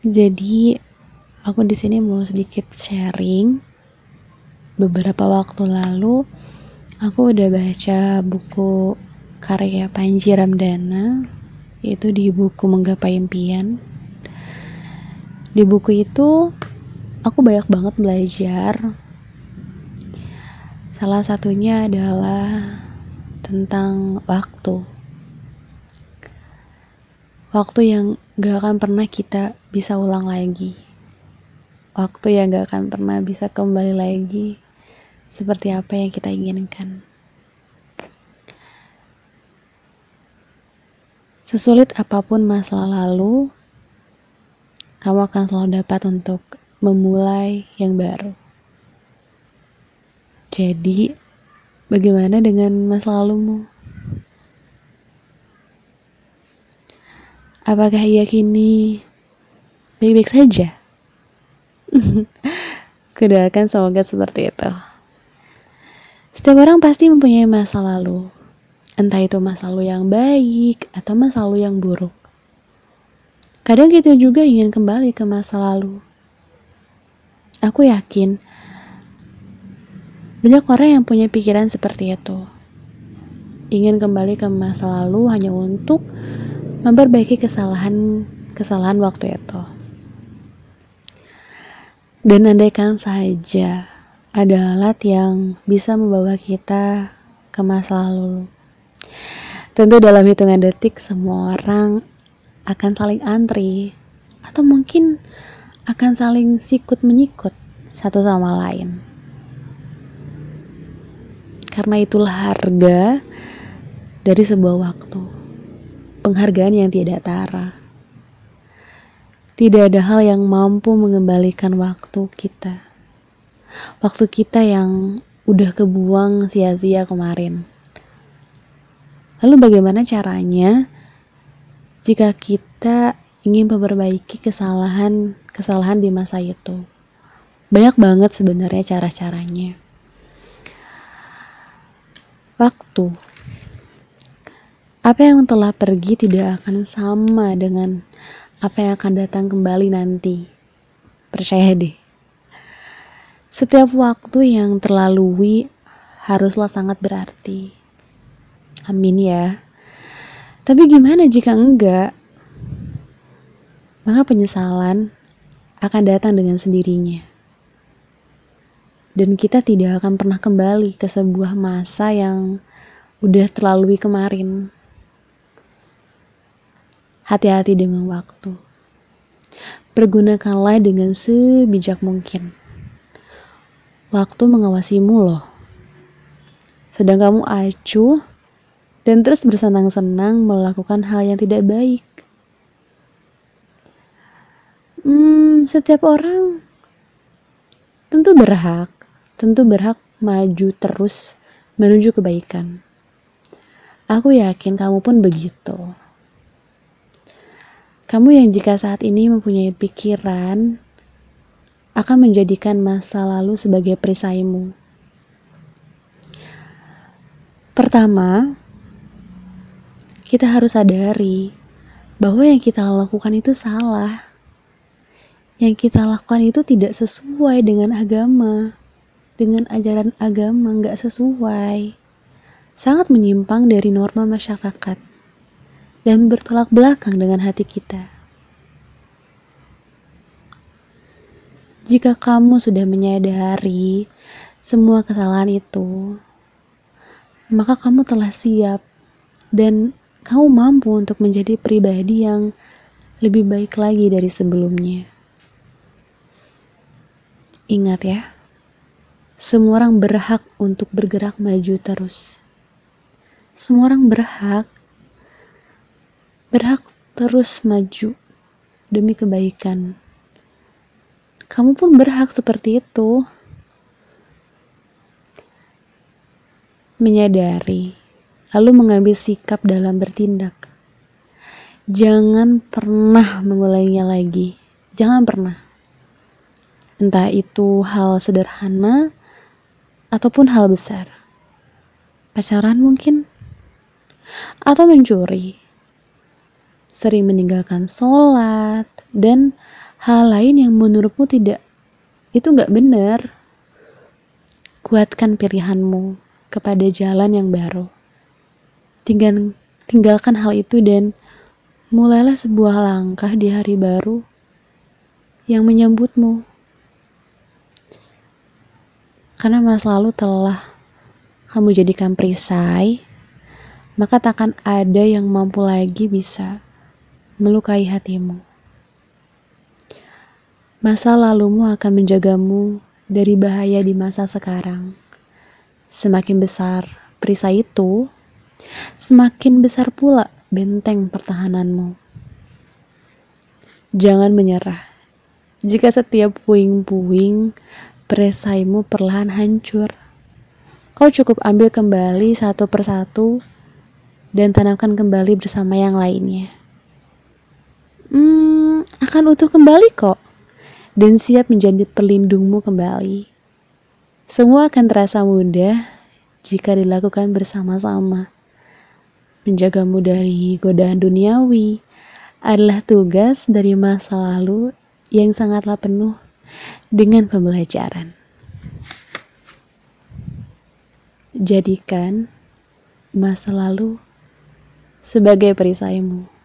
Jadi aku di sini mau sedikit sharing. Beberapa waktu lalu aku udah baca buku karya Panji Ramdana yaitu di buku Menggapai Impian. Di buku itu aku banyak banget belajar. Salah satunya adalah tentang waktu. Waktu yang gak akan pernah kita bisa ulang lagi. Waktu yang gak akan pernah bisa kembali lagi seperti apa yang kita inginkan. Sesulit apa pun masa lalu, kamu akan selalu dapat untuk memulai yang baru. Jadi, bagaimana dengan masa lalumu? Apakah ia kini baik-baik saja? Kudoakan semoga seperti itu. Setiap orang pasti mempunyai masa lalu. Entah itu masa lalu yang baik atau masa lalu yang buruk. Kadang kita juga ingin kembali ke masa lalu. Aku yakin banyak orang yang punya pikiran seperti itu. Ingin kembali ke masa lalu hanya untuk memperbaiki kesalahan kesalahan waktu itu. Dan andaikan saja ada alat yang bisa membawa kita ke masa lalu. Tentu dalam hitungan detik semua orang akan saling antri atau mungkin akan saling sikut menyikut satu sama lain. Karena itulah harga dari sebuah waktu penghargaan yang tidak tara. Tidak ada hal yang mampu mengembalikan waktu kita. Waktu kita yang udah kebuang sia-sia kemarin. Lalu bagaimana caranya jika kita ingin memperbaiki kesalahan-kesalahan di masa itu? Banyak banget sebenarnya cara-caranya. Waktu apa yang telah pergi tidak akan sama dengan apa yang akan datang kembali nanti. Percaya deh. Setiap waktu yang terlalui haruslah sangat berarti. Amin ya. Tapi gimana jika enggak? Maka penyesalan akan datang dengan sendirinya. Dan kita tidak akan pernah kembali ke sebuah masa yang udah terlalui kemarin. Hati-hati dengan waktu. Pergunakanlah dengan sebijak mungkin. Waktu mengawasimu loh. Sedang kamu acuh dan terus bersenang-senang melakukan hal yang tidak baik. Hmm, setiap orang tentu berhak, tentu berhak maju terus menuju kebaikan. Aku yakin kamu pun begitu. Kamu yang jika saat ini mempunyai pikiran akan menjadikan masa lalu sebagai perisaimu. Pertama, kita harus sadari bahwa yang kita lakukan itu salah. Yang kita lakukan itu tidak sesuai dengan agama, dengan ajaran agama nggak sesuai. Sangat menyimpang dari norma masyarakat dan bertolak belakang dengan hati kita. Jika kamu sudah menyadari semua kesalahan itu, maka kamu telah siap dan kamu mampu untuk menjadi pribadi yang lebih baik lagi dari sebelumnya. Ingat ya, semua orang berhak untuk bergerak maju terus. Semua orang berhak berhak terus maju demi kebaikan. Kamu pun berhak seperti itu. Menyadari, lalu mengambil sikap dalam bertindak. Jangan pernah mengulanginya lagi. Jangan pernah. Entah itu hal sederhana ataupun hal besar. Pacaran mungkin atau mencuri sering meninggalkan sholat, dan hal lain yang menurutmu tidak itu nggak benar. Kuatkan pilihanmu kepada jalan yang baru. Tinggal, tinggalkan hal itu dan mulailah sebuah langkah di hari baru yang menyambutmu. Karena masa lalu telah kamu jadikan perisai, maka takkan ada yang mampu lagi bisa melukai hatimu. Masa lalumu akan menjagamu dari bahaya di masa sekarang. Semakin besar perisai itu, semakin besar pula benteng pertahananmu. Jangan menyerah. Jika setiap puing-puing perisaimu perlahan hancur, Kau cukup ambil kembali satu persatu dan tanamkan kembali bersama yang lainnya. Hmm, akan utuh kembali kok dan siap menjadi pelindungmu kembali. Semua akan terasa mudah jika dilakukan bersama-sama. Menjagamu dari godaan duniawi adalah tugas dari masa lalu yang sangatlah penuh dengan pembelajaran. Jadikan masa lalu sebagai perisaimu.